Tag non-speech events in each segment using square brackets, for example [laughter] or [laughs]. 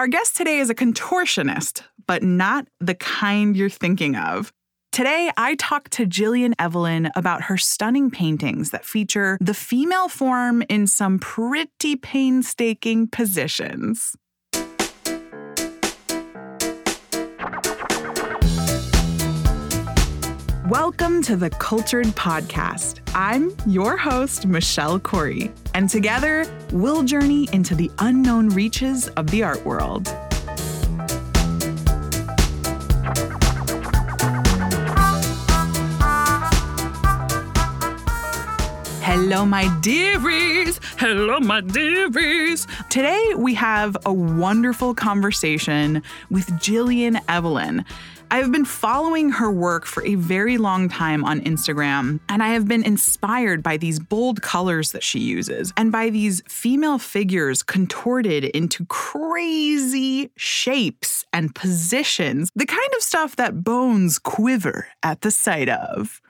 Our guest today is a contortionist, but not the kind you're thinking of. Today, I talk to Jillian Evelyn about her stunning paintings that feature the female form in some pretty painstaking positions. Welcome to the Cultured Podcast. I'm your host, Michelle Corey, and together we'll journey into the unknown reaches of the art world. Hello, my dearies. Hello, my dearies. Today, we have a wonderful conversation with Jillian Evelyn. I have been following her work for a very long time on Instagram, and I have been inspired by these bold colors that she uses and by these female figures contorted into crazy shapes and positions, the kind of stuff that bones quiver at the sight of.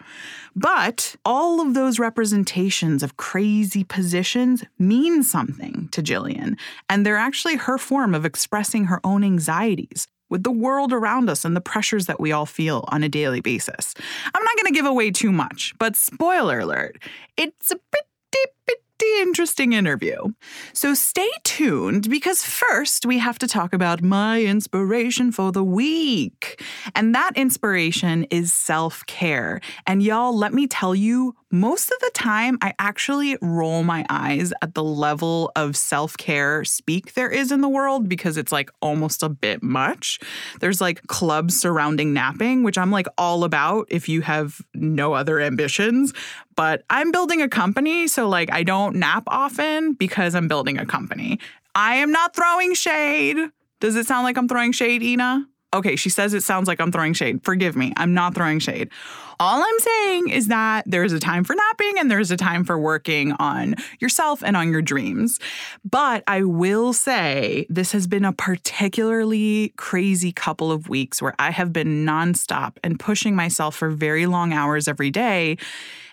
But all of those representations of crazy positions mean something to Jillian, and they're actually her form of expressing her own anxieties with the world around us and the pressures that we all feel on a daily basis. I'm not going to give away too much, but spoiler alert, it's a pretty, pretty interesting interview. So stay tuned because first we have to talk about my inspiration for the week. And that inspiration is self care. And y'all, let me tell you, most of the time, I actually roll my eyes at the level of self care speak there is in the world because it's like almost a bit much. There's like clubs surrounding napping, which I'm like all about if you have no other ambitions. But I'm building a company, so like I don't nap often because I'm building a company. I am not throwing shade. Does it sound like I'm throwing shade, Ina? Okay, she says it sounds like I'm throwing shade. Forgive me, I'm not throwing shade. All I'm saying is that there's a time for napping and there's a time for working on yourself and on your dreams. But I will say this has been a particularly crazy couple of weeks where I have been nonstop and pushing myself for very long hours every day.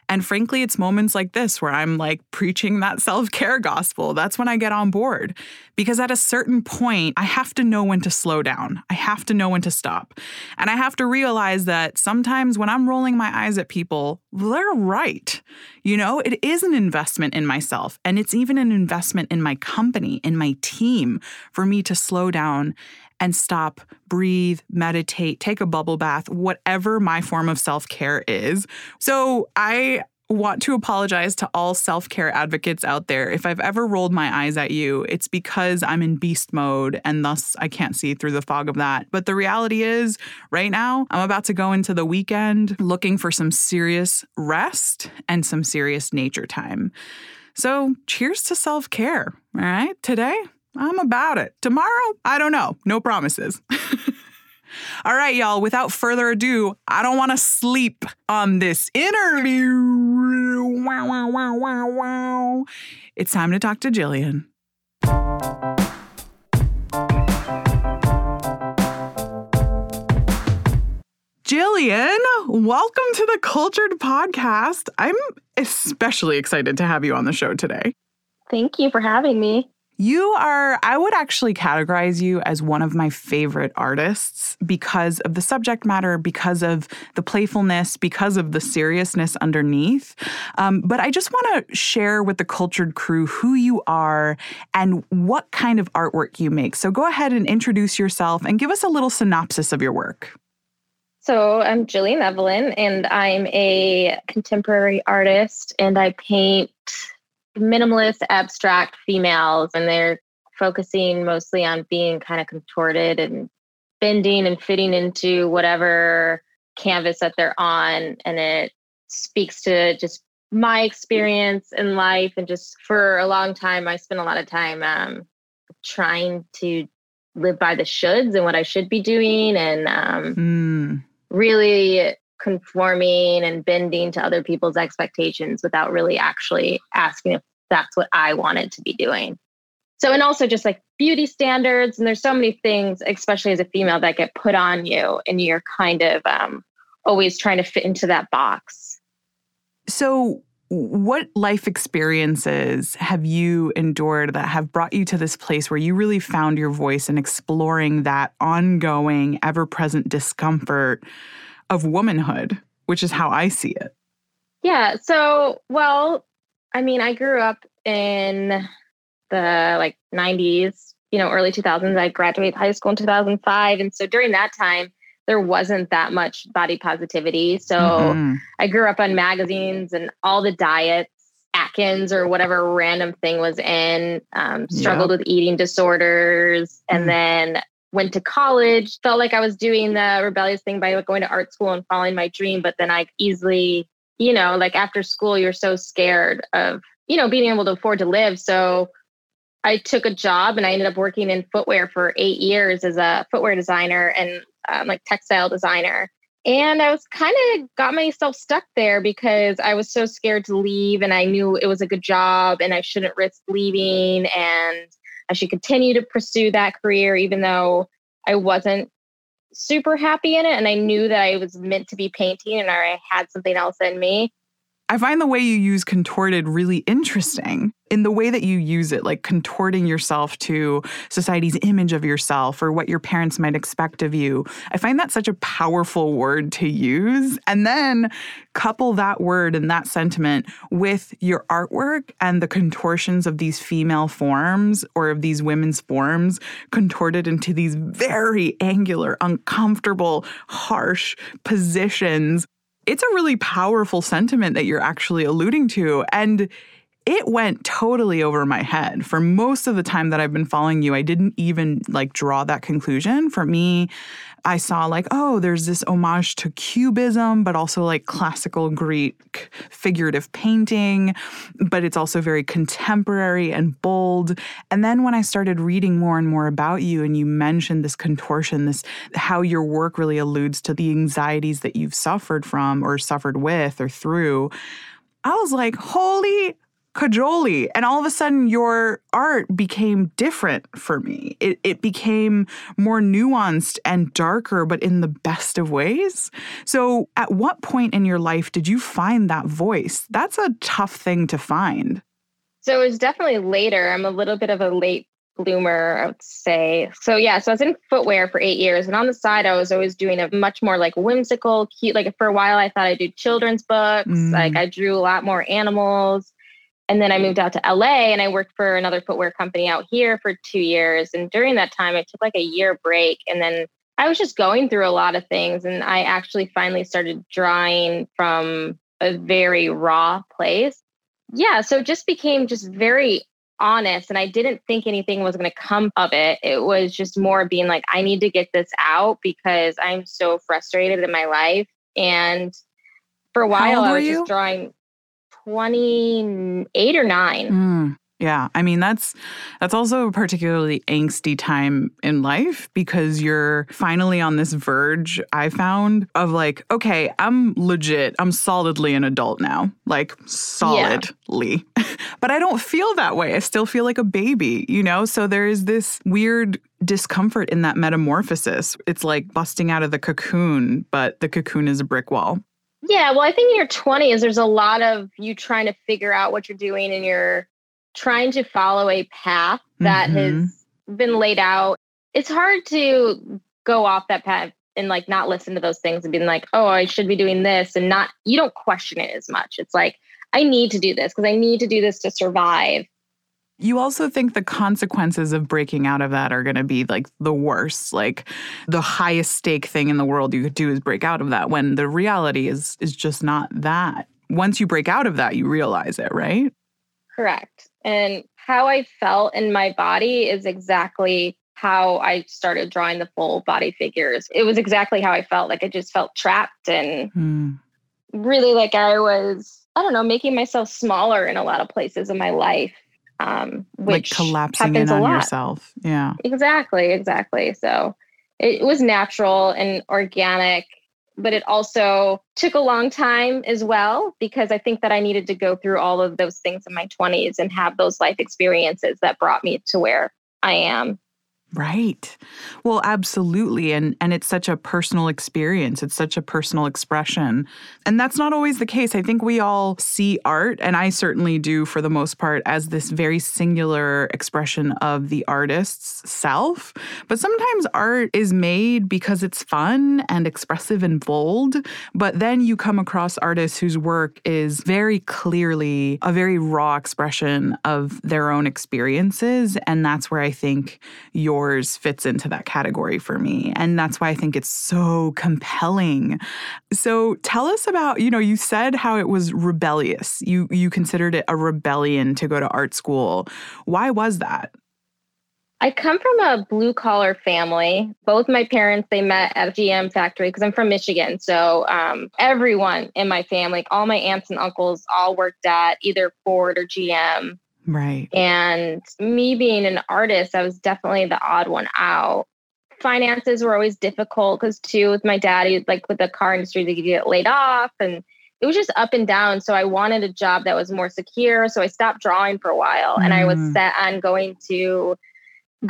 And frankly, it's moments like this where I'm like preaching that self care gospel. That's when I get on board. Because at a certain point, I have to know when to slow down. I have to know when to stop. And I have to realize that sometimes when I'm rolling my eyes at people, they're right. You know, it is an investment in myself. And it's even an investment in my company, in my team, for me to slow down and stop, breathe, meditate, take a bubble bath, whatever my form of self care is. So I want to apologize to all self care advocates out there. If I've ever rolled my eyes at you, it's because I'm in beast mode and thus I can't see through the fog of that. But the reality is, right now, I'm about to go into the weekend looking for some serious rest and some serious nature time. So, cheers to self care. All right. Today, I'm about it. Tomorrow, I don't know. No promises. [laughs] All right, y'all, without further ado, I don't want to sleep on this interview. Wow, wow, wow, wow, wow. It's time to talk to Jillian. Jillian, welcome to the Cultured Podcast. I'm especially excited to have you on the show today. Thank you for having me. You are, I would actually categorize you as one of my favorite artists because of the subject matter, because of the playfulness, because of the seriousness underneath. Um, but I just want to share with the cultured crew who you are and what kind of artwork you make. So go ahead and introduce yourself and give us a little synopsis of your work. So I'm Jillian Evelyn, and I'm a contemporary artist, and I paint minimalist, abstract females, and they're focusing mostly on being kind of contorted and bending and fitting into whatever canvas that they're on. And it speaks to just my experience in life. And just for a long time, I spent a lot of time um, trying to live by the shoulds and what I should be doing. And um, mm. really conforming and bending to other people's expectations without really actually asking if that's what I wanted to be doing. So, and also just like beauty standards, and there's so many things, especially as a female, that get put on you, and you're kind of um, always trying to fit into that box. So, what life experiences have you endured that have brought you to this place where you really found your voice and exploring that ongoing, ever present discomfort of womanhood, which is how I see it? Yeah. So, well, I mean, I grew up in the like 90s, you know, early 2000s. I graduated high school in 2005. And so during that time, there wasn't that much body positivity. So mm-hmm. I grew up on magazines and all the diets, Atkins or whatever random thing was in, um, struggled yep. with eating disorders, and mm. then went to college. Felt like I was doing the rebellious thing by going to art school and following my dream, but then I easily, you know, like after school, you're so scared of, you know, being able to afford to live. So I took a job and I ended up working in footwear for eight years as a footwear designer and um, like textile designer. And I was kind of got myself stuck there because I was so scared to leave and I knew it was a good job and I shouldn't risk leaving and I should continue to pursue that career even though I wasn't super happy in it and I knew that I was meant to be painting and I had something else in me. I find the way you use contorted really interesting in the way that you use it, like contorting yourself to society's image of yourself or what your parents might expect of you. I find that such a powerful word to use. And then couple that word and that sentiment with your artwork and the contortions of these female forms or of these women's forms contorted into these very angular, uncomfortable, harsh positions it's a really powerful sentiment that you're actually alluding to. And it went totally over my head. For most of the time that I've been following you, I didn't even like draw that conclusion. For me, I saw like, oh, there's this homage to cubism, but also like classical Greek figurative painting, but it's also very contemporary and bold. And then when I started reading more and more about you and you mentioned this contortion, this how your work really alludes to the anxieties that you've suffered from or suffered with or through, I was like, holy cajoli. And all of a sudden, your art became different for me. It, it became more nuanced and darker, but in the best of ways. So, at what point in your life did you find that voice? That's a tough thing to find. So, it was definitely later. I'm a little bit of a late bloomer, I would say. So yeah, so I was in footwear for eight years, and on the side, I was always doing a much more like whimsical, cute. Like for a while, I thought I'd do children's books. Mm. Like I drew a lot more animals. And then I moved out to LA and I worked for another footwear company out here for two years. And during that time, I took like a year break. And then I was just going through a lot of things. And I actually finally started drawing from a very raw place. Yeah. So it just became just very honest. And I didn't think anything was going to come of it. It was just more being like, I need to get this out because I'm so frustrated in my life. And for a while, I was just drawing 28 or 9. Mm, yeah. I mean, that's that's also a particularly angsty time in life because you're finally on this verge I found of like, okay, I'm legit. I'm solidly an adult now. Like solidly. Yeah. [laughs] but I don't feel that way. I still feel like a baby, you know? So there is this weird discomfort in that metamorphosis. It's like busting out of the cocoon, but the cocoon is a brick wall. Yeah, well, I think in your 20s, there's a lot of you trying to figure out what you're doing and you're trying to follow a path that mm-hmm. has been laid out. It's hard to go off that path and like not listen to those things and being like, oh, I should be doing this and not, you don't question it as much. It's like, I need to do this because I need to do this to survive. You also think the consequences of breaking out of that are going to be like the worst. Like the highest stake thing in the world you could do is break out of that when the reality is is just not that. Once you break out of that, you realize it, right? Correct. And how I felt in my body is exactly how I started drawing the full body figures. It was exactly how I felt. Like I just felt trapped and mm. really like I was, I don't know, making myself smaller in a lot of places in my life um, which like collapsing in on yourself. Yeah, exactly, exactly. So it was natural and organic, but it also took a long time as well because I think that I needed to go through all of those things in my 20s and have those life experiences that brought me to where I am. Right. Well, absolutely. And and it's such a personal experience. It's such a personal expression. And that's not always the case. I think we all see art, and I certainly do for the most part, as this very singular expression of the artist's self. But sometimes art is made because it's fun and expressive and bold. But then you come across artists whose work is very clearly a very raw expression of their own experiences. And that's where I think your yours fits into that category for me. And that's why I think it's so compelling. So tell us about, you know, you said how it was rebellious. You you considered it a rebellion to go to art school. Why was that? I come from a blue collar family. Both my parents they met at a GM factory because I'm from Michigan. So um, everyone in my family, all my aunts and uncles, all worked at either Ford or GM. Right. And me being an artist, I was definitely the odd one out. Finances were always difficult because, too, with my daddy, like with the car industry, they could get laid off and it was just up and down. So I wanted a job that was more secure. So I stopped drawing for a while mm. and I was mm. set on going to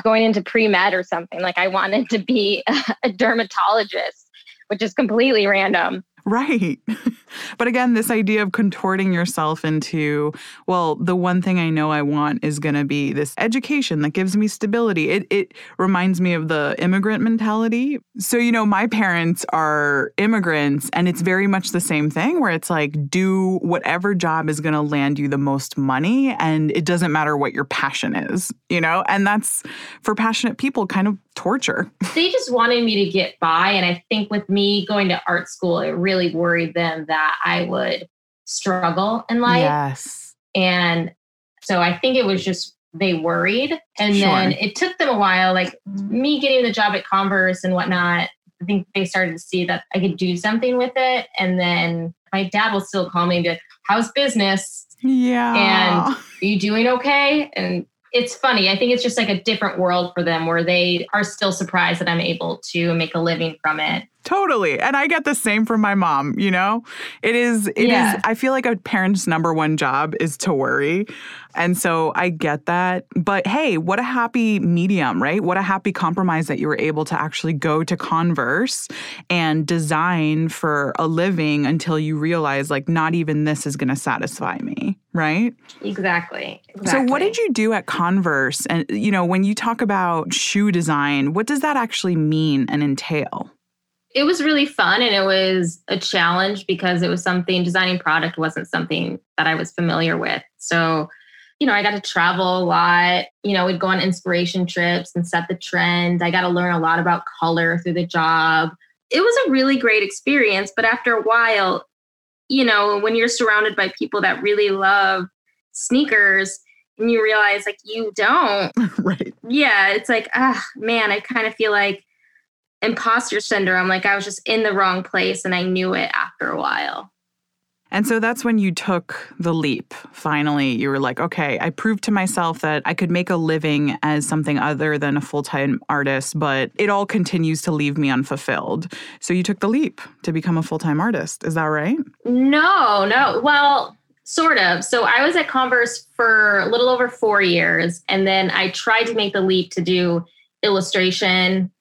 going into pre-med or something. Like I wanted to be [laughs] a dermatologist, which is completely random. Right. [laughs] but again, this idea of contorting yourself into, well, the one thing I know I want is going to be this education that gives me stability. It, it reminds me of the immigrant mentality. So, you know, my parents are immigrants, and it's very much the same thing where it's like, do whatever job is going to land you the most money, and it doesn't matter what your passion is, you know? And that's for passionate people kind of torture. [laughs] They just wanted me to get by. And I think with me going to art school, it really worried them that I would struggle in life. Yes. And so I think it was just they worried. And sure. then it took them a while, like me getting the job at Converse and whatnot. I think they started to see that I could do something with it. And then my dad will still call me and be like, How's business? Yeah. And are you doing okay? And it's funny. I think it's just like a different world for them where they are still surprised that I'm able to make a living from it. Totally. And I get the same from my mom, you know? It is it yeah. is. I feel like a parent's number one job is to worry. And so I get that. But hey, what a happy medium, right? What a happy compromise that you were able to actually go to Converse and design for a living until you realize like not even this is going to satisfy me, right? Exactly. exactly. So what did you do at Converse? And you know, when you talk about shoe design, what does that actually mean and entail? It was really fun and it was a challenge because it was something designing product wasn't something that I was familiar with. So, you know, I got to travel a lot. You know, we'd go on inspiration trips and set the trend. I got to learn a lot about color through the job. It was a really great experience, but after a while, you know, when you're surrounded by people that really love sneakers and you realize like you don't. [laughs] right. Yeah, it's like, ah, man, I kind of feel like imposter syndrome. Like I was just in the wrong place and I knew it after a while. And so that's when you took the leap. Finally, you were like, okay, I proved to myself that I could make a living as something other than a full time artist, but it all continues to leave me unfulfilled. So you took the leap to become a full time artist. Is that right? No, no. Well, sort of. So I was at Converse for a little over four years. And then I tried to make the leap to do illustration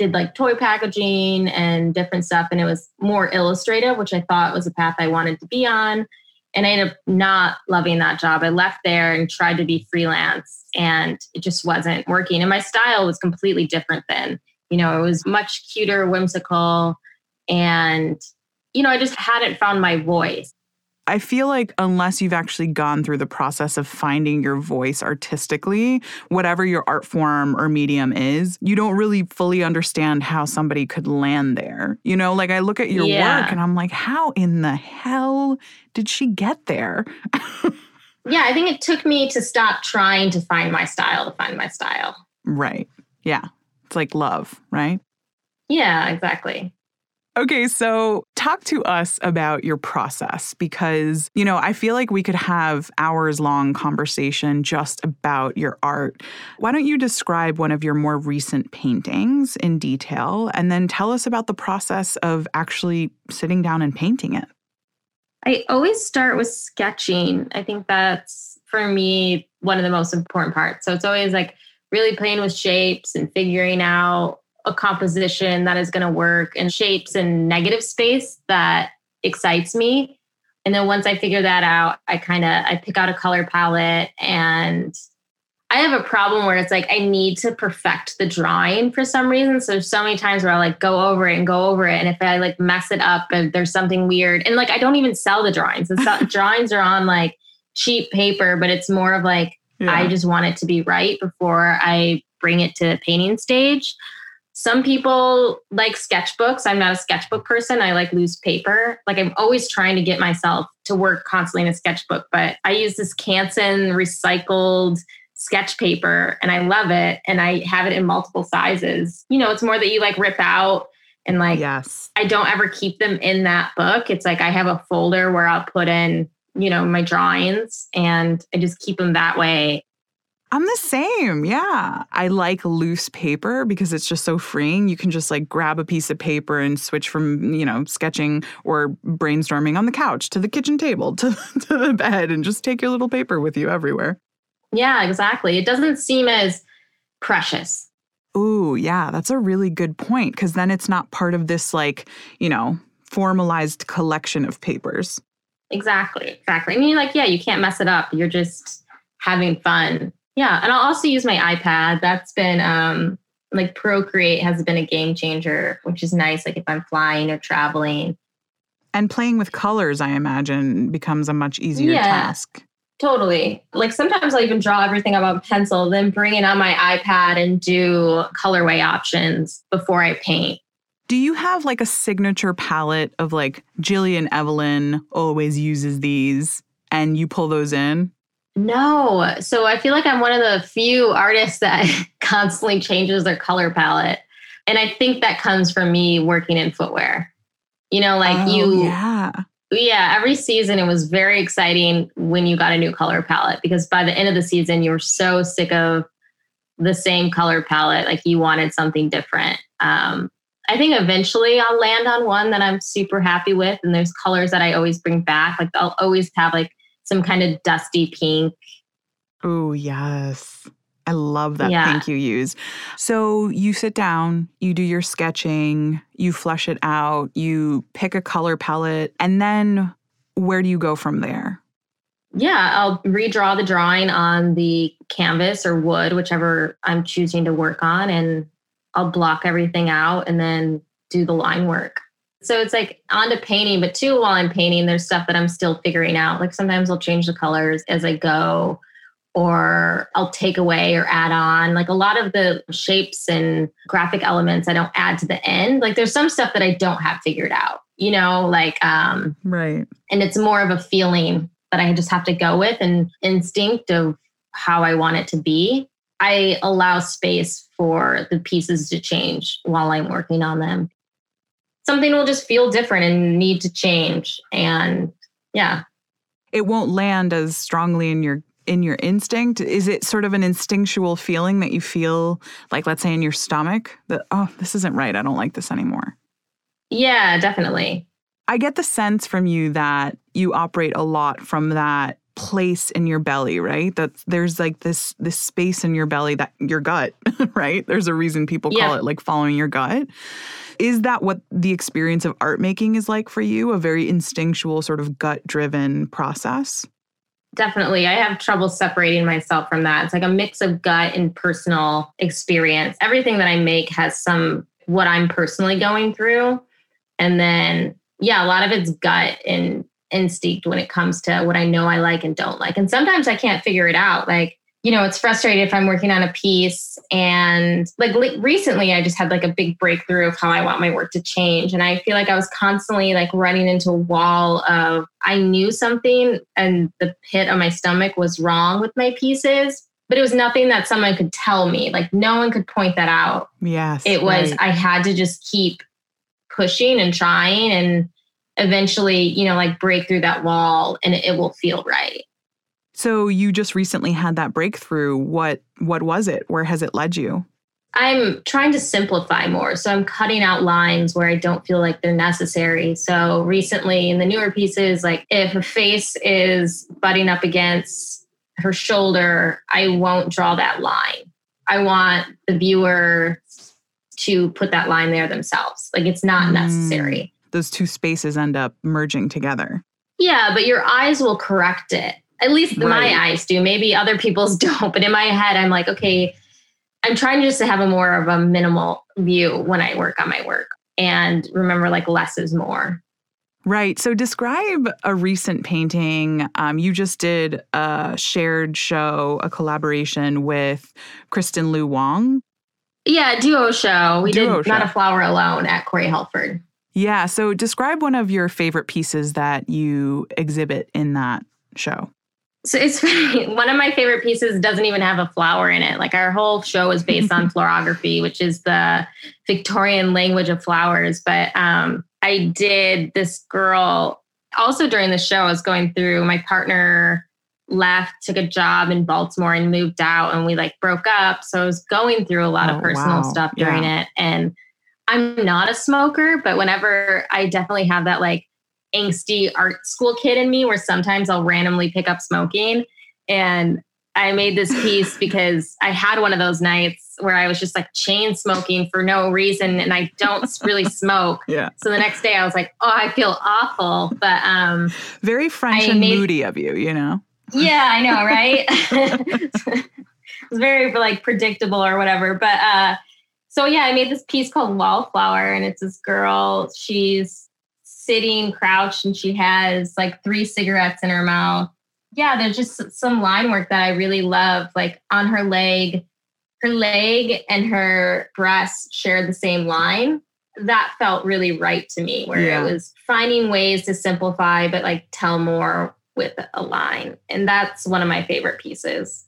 did like toy packaging and different stuff. And it was more illustrative, which I thought was a path I wanted to be on. And I ended up not loving that job. I left there and tried to be freelance, and it just wasn't working. And my style was completely different then. You know, it was much cuter, whimsical. And, you know, I just hadn't found my voice. I feel like unless you've actually gone through the process of finding your voice artistically, whatever your art form or medium is, you don't really fully understand how somebody could land there. You know, like I look at your yeah. work and I'm like, how in the hell did she get there? [laughs] yeah, I think it took me to stop trying to find my style to find my style. Right. Yeah. It's like love, right? Yeah, exactly. Okay, so talk to us about your process because, you know, I feel like we could have hours long conversation just about your art. Why don't you describe one of your more recent paintings in detail and then tell us about the process of actually sitting down and painting it? I always start with sketching. I think that's for me one of the most important parts. So it's always like really playing with shapes and figuring out a composition that is going to work and shapes and negative space that excites me. And then once I figure that out, I kind of I pick out a color palette and I have a problem where it's like I need to perfect the drawing for some reason. So there's so many times where I like go over it and go over it. And if I like mess it up and there's something weird, and like I don't even sell the drawings. The [laughs] drawings are on like cheap paper, but it's more of like yeah. I just want it to be right before I bring it to the painting stage. Some people like sketchbooks. I'm not a sketchbook person. I like loose paper. Like I'm always trying to get myself to work constantly in a sketchbook, but I use this Canson recycled sketch paper and I love it. And I have it in multiple sizes. You know, it's more that you like rip out and like, yes, I don't ever keep them in that book. It's like I have a folder where I'll put in, you know, my drawings and I just keep them that way. I'm the same. Yeah. I like loose paper because it's just so freeing. You can just like grab a piece of paper and switch from, you know, sketching or brainstorming on the couch to the kitchen table [laughs] to, to the bed and just take your little paper with you everywhere. Yeah, exactly. It doesn't seem as precious. Ooh, yeah, that's a really good point because then it's not part of this, like, you know, formalized collection of papers. Exactly, exactly. I mean, like, yeah, you can't mess it up. You're just having fun. Yeah, and I'll also use my iPad. That's been um like Procreate has been a game changer, which is nice. Like if I'm flying or traveling. And playing with colors, I imagine, becomes a much easier yeah. task. Totally. Like sometimes I'll even draw everything up on pencil, then bring it on my iPad and do colorway options before I paint. Do you have like a signature palette of like Jillian Evelyn always uses these and you pull those in? No. So I feel like I'm one of the few artists that [laughs] constantly changes their color palette. And I think that comes from me working in footwear. You know, like oh, you yeah yeah, every season it was very exciting when you got a new color palette because by the end of the season you were so sick of the same color palette, like you wanted something different. Um, I think eventually I'll land on one that I'm super happy with, and there's colors that I always bring back. Like I'll always have like some kind of dusty pink. Oh yes. I love that yeah. pink you use. So you sit down, you do your sketching, you flesh it out, you pick a color palette, and then where do you go from there? Yeah, I'll redraw the drawing on the canvas or wood, whichever I'm choosing to work on, and I'll block everything out and then do the line work. So it's like on to painting, but too, while I'm painting, there's stuff that I'm still figuring out. Like sometimes I'll change the colors as I go or I'll take away or add on. Like a lot of the shapes and graphic elements I don't add to the end. Like there's some stuff that I don't have figured out, you know, like um right. And it's more of a feeling that I just have to go with and instinct of how I want it to be. I allow space for the pieces to change while I'm working on them. Something will just feel different and need to change and yeah. It won't land as strongly in your in your instinct? Is it sort of an instinctual feeling that you feel like, let's say, in your stomach that, oh, this isn't right. I don't like this anymore? Yeah, definitely. I get the sense from you that you operate a lot from that place in your belly, right? That there's like this this space in your belly that your gut, [laughs] right? There's a reason people call it like following your gut. Is that what the experience of art making is like for you? A very instinctual sort of gut driven process? Definitely. I have trouble separating myself from that. It's like a mix of gut and personal experience. Everything that I make has some what I'm personally going through. And then, yeah, a lot of it's gut and instinct when it comes to what I know I like and don't like. And sometimes I can't figure it out. Like, you know, it's frustrating if I'm working on a piece and like recently I just had like a big breakthrough of how I want my work to change. And I feel like I was constantly like running into a wall of I knew something and the pit of my stomach was wrong with my pieces, but it was nothing that someone could tell me. Like no one could point that out. Yes. It was, right. I had to just keep pushing and trying and eventually, you know, like break through that wall and it will feel right. So you just recently had that breakthrough. What what was it? Where has it led you? I'm trying to simplify more. So I'm cutting out lines where I don't feel like they're necessary. So recently in the newer pieces, like if a face is butting up against her shoulder, I won't draw that line. I want the viewer to put that line there themselves. Like it's not necessary. Mm, those two spaces end up merging together. Yeah, but your eyes will correct it. At least right. my eyes do. Maybe other people's [laughs] don't. But in my head, I'm like, okay, I'm trying just to have a more of a minimal view when I work on my work and remember like less is more. Right. So describe a recent painting. Um, you just did a shared show, a collaboration with Kristen Liu Wong. Yeah, duo show. We duo did show. Not a Flower Alone at Corey Helford. Yeah. So describe one of your favorite pieces that you exhibit in that show. So it's [laughs] funny. One of my favorite pieces doesn't even have a flower in it. Like our whole show is based on [laughs] florography, which is the Victorian language of flowers. But um, I did this girl also during the show. I was going through my partner left, took a job in Baltimore and moved out, and we like broke up. So I was going through a lot oh, of personal wow. stuff during yeah. it. And I'm not a smoker, but whenever I definitely have that like angsty art school kid in me where sometimes I'll randomly pick up smoking. And I made this piece because I had one of those nights where I was just like chain smoking for no reason and I don't really [laughs] smoke. Yeah. So the next day I was like, oh, I feel awful. But um very French I and made, moody of you, you know? Yeah, I know, right? [laughs] [laughs] it's very like predictable or whatever. But uh so yeah, I made this piece called Wallflower and it's this girl, she's sitting crouched and she has like three cigarettes in her mouth. Yeah, there's just some line work that I really love. Like on her leg, her leg and her breast share the same line. That felt really right to me, where yeah. it was finding ways to simplify, but like tell more with a line. And that's one of my favorite pieces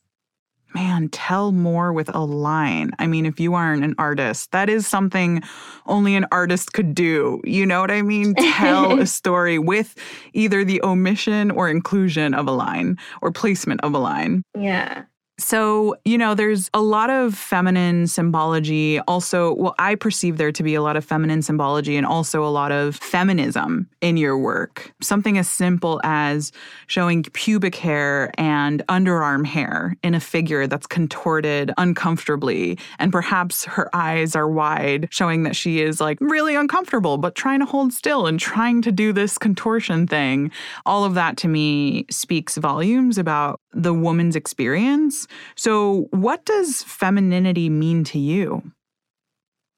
man, tell more with a line. I mean, if you aren't an artist, that is something only an artist could do. You know what I mean? [laughs] Tell a story with either the omission or inclusion of a line or placement of a line. Yeah. So, you know, there's a lot of feminine symbology. Also, well, I perceive there to be a lot of feminine symbology and also a lot of feminism in your work. Something as simple as showing pubic hair and underarm hair in a figure that's contorted uncomfortably. And perhaps her eyes are wide, showing that she is like really uncomfortable, but trying to hold still and trying to do this contortion thing. All of that to me speaks volumes about the woman's experience. So, what does femininity mean to you?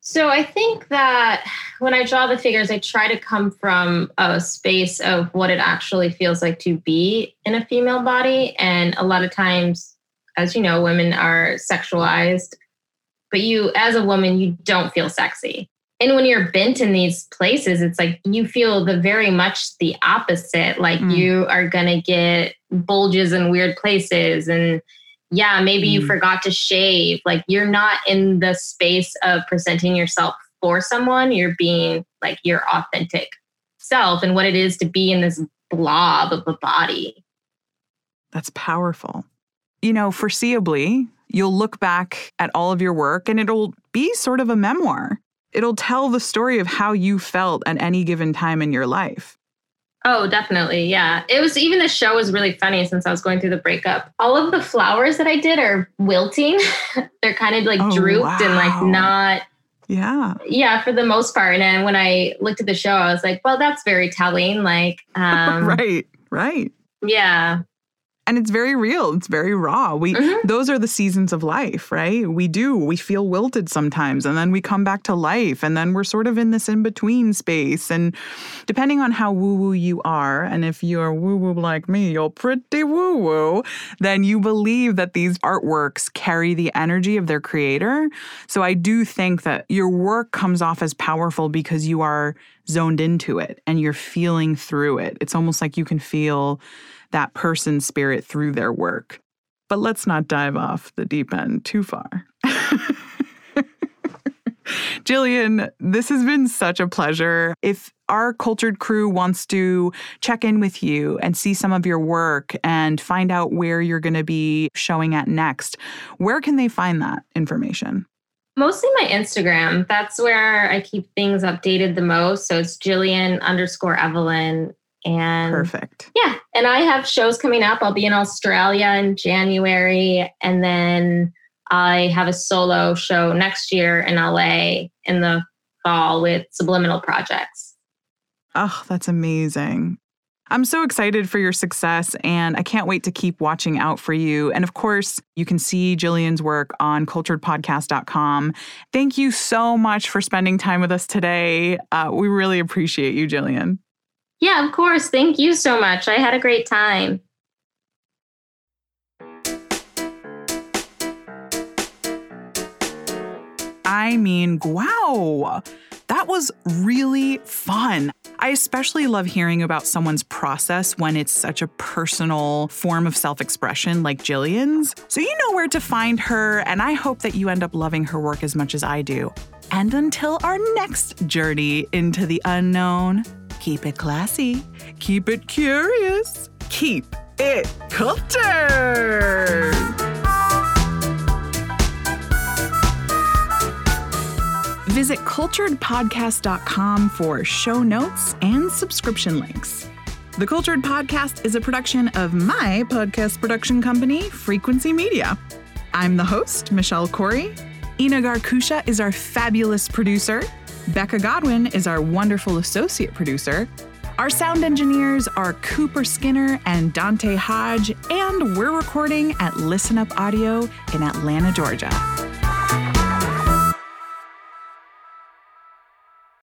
So, I think that when I draw the figures, I try to come from a space of what it actually feels like to be in a female body. And a lot of times, as you know, women are sexualized, but you, as a woman, you don't feel sexy. And when you're bent in these places, it's like you feel the very much the opposite. Like mm. you are going to get bulges in weird places. And yeah, maybe mm. you forgot to shave. Like you're not in the space of presenting yourself for someone. You're being like your authentic self and what it is to be in this blob of a body. That's powerful. You know, foreseeably, you'll look back at all of your work and it'll be sort of a memoir it'll tell the story of how you felt at any given time in your life. Oh, definitely. Yeah. It was even the show was really funny since I was going through the breakup. All of the flowers that I did are wilting. [laughs] They're kind of like oh, drooped wow. and like not yeah. Yeah, for the most part. And then when I looked at the show, I was like, well, that's very telling. Like, [laughs] um, right, right. Yeah and it's very real. It's very raw. We mm-hmm. those are the seasons of life right? We do. We feel wilted sometimes and then we come back to life and then we're sort of in this in between space. And depending on how woo woo you are and if you're woo woo like me you're pretty woo woo then you believe that these artworks carry the energy of their creator. So i do think that your work comes off as powerful because you are zoned into it and you're feeling through it. It's almost like you can feel that person's spirit through their work. But let's not dive off the deep end too far. [laughs] Jillian, this has been such a pleasure. If our cultured crew wants to check in with you and see some of your work and find out where you're going to be showing at next, where can they find that information? Mostly my Instagram. That's where I keep things updated the most. So it's Jillian underscore Evelyn and perfect. Yeah. And I have shows coming up. I'll be in Australia in January. And then I have a solo show next year in LA in the fall with Subliminal Projects. Oh, that's amazing. I'm so excited for your success and I can't wait to keep watching out for you. And of course, you can see Jillian's work on culturedpodcast.com. Thank you so much for spending time with us today. Uh, we really appreciate you, Jillian. Yeah, of course. Thank you so much. I had a great time. I mean, wow, that was really fun. I especially love hearing about someone's process when it's such a personal form of self expression like Jillian's. So you know where to find her, and I hope that you end up loving her work as much as I do. And until our next journey into the unknown, keep it classy, keep it curious, keep it cultured. Visit culturedpodcast.com for show notes and subscription links. The Cultured Podcast is a production of my podcast production company, Frequency Media. I'm the host, Michelle Corey. Ina Garkusha is our fabulous producer. Becca Godwin is our wonderful associate producer. Our sound engineers are Cooper Skinner and Dante Hodge, and we're recording at Listen Up Audio in Atlanta, Georgia.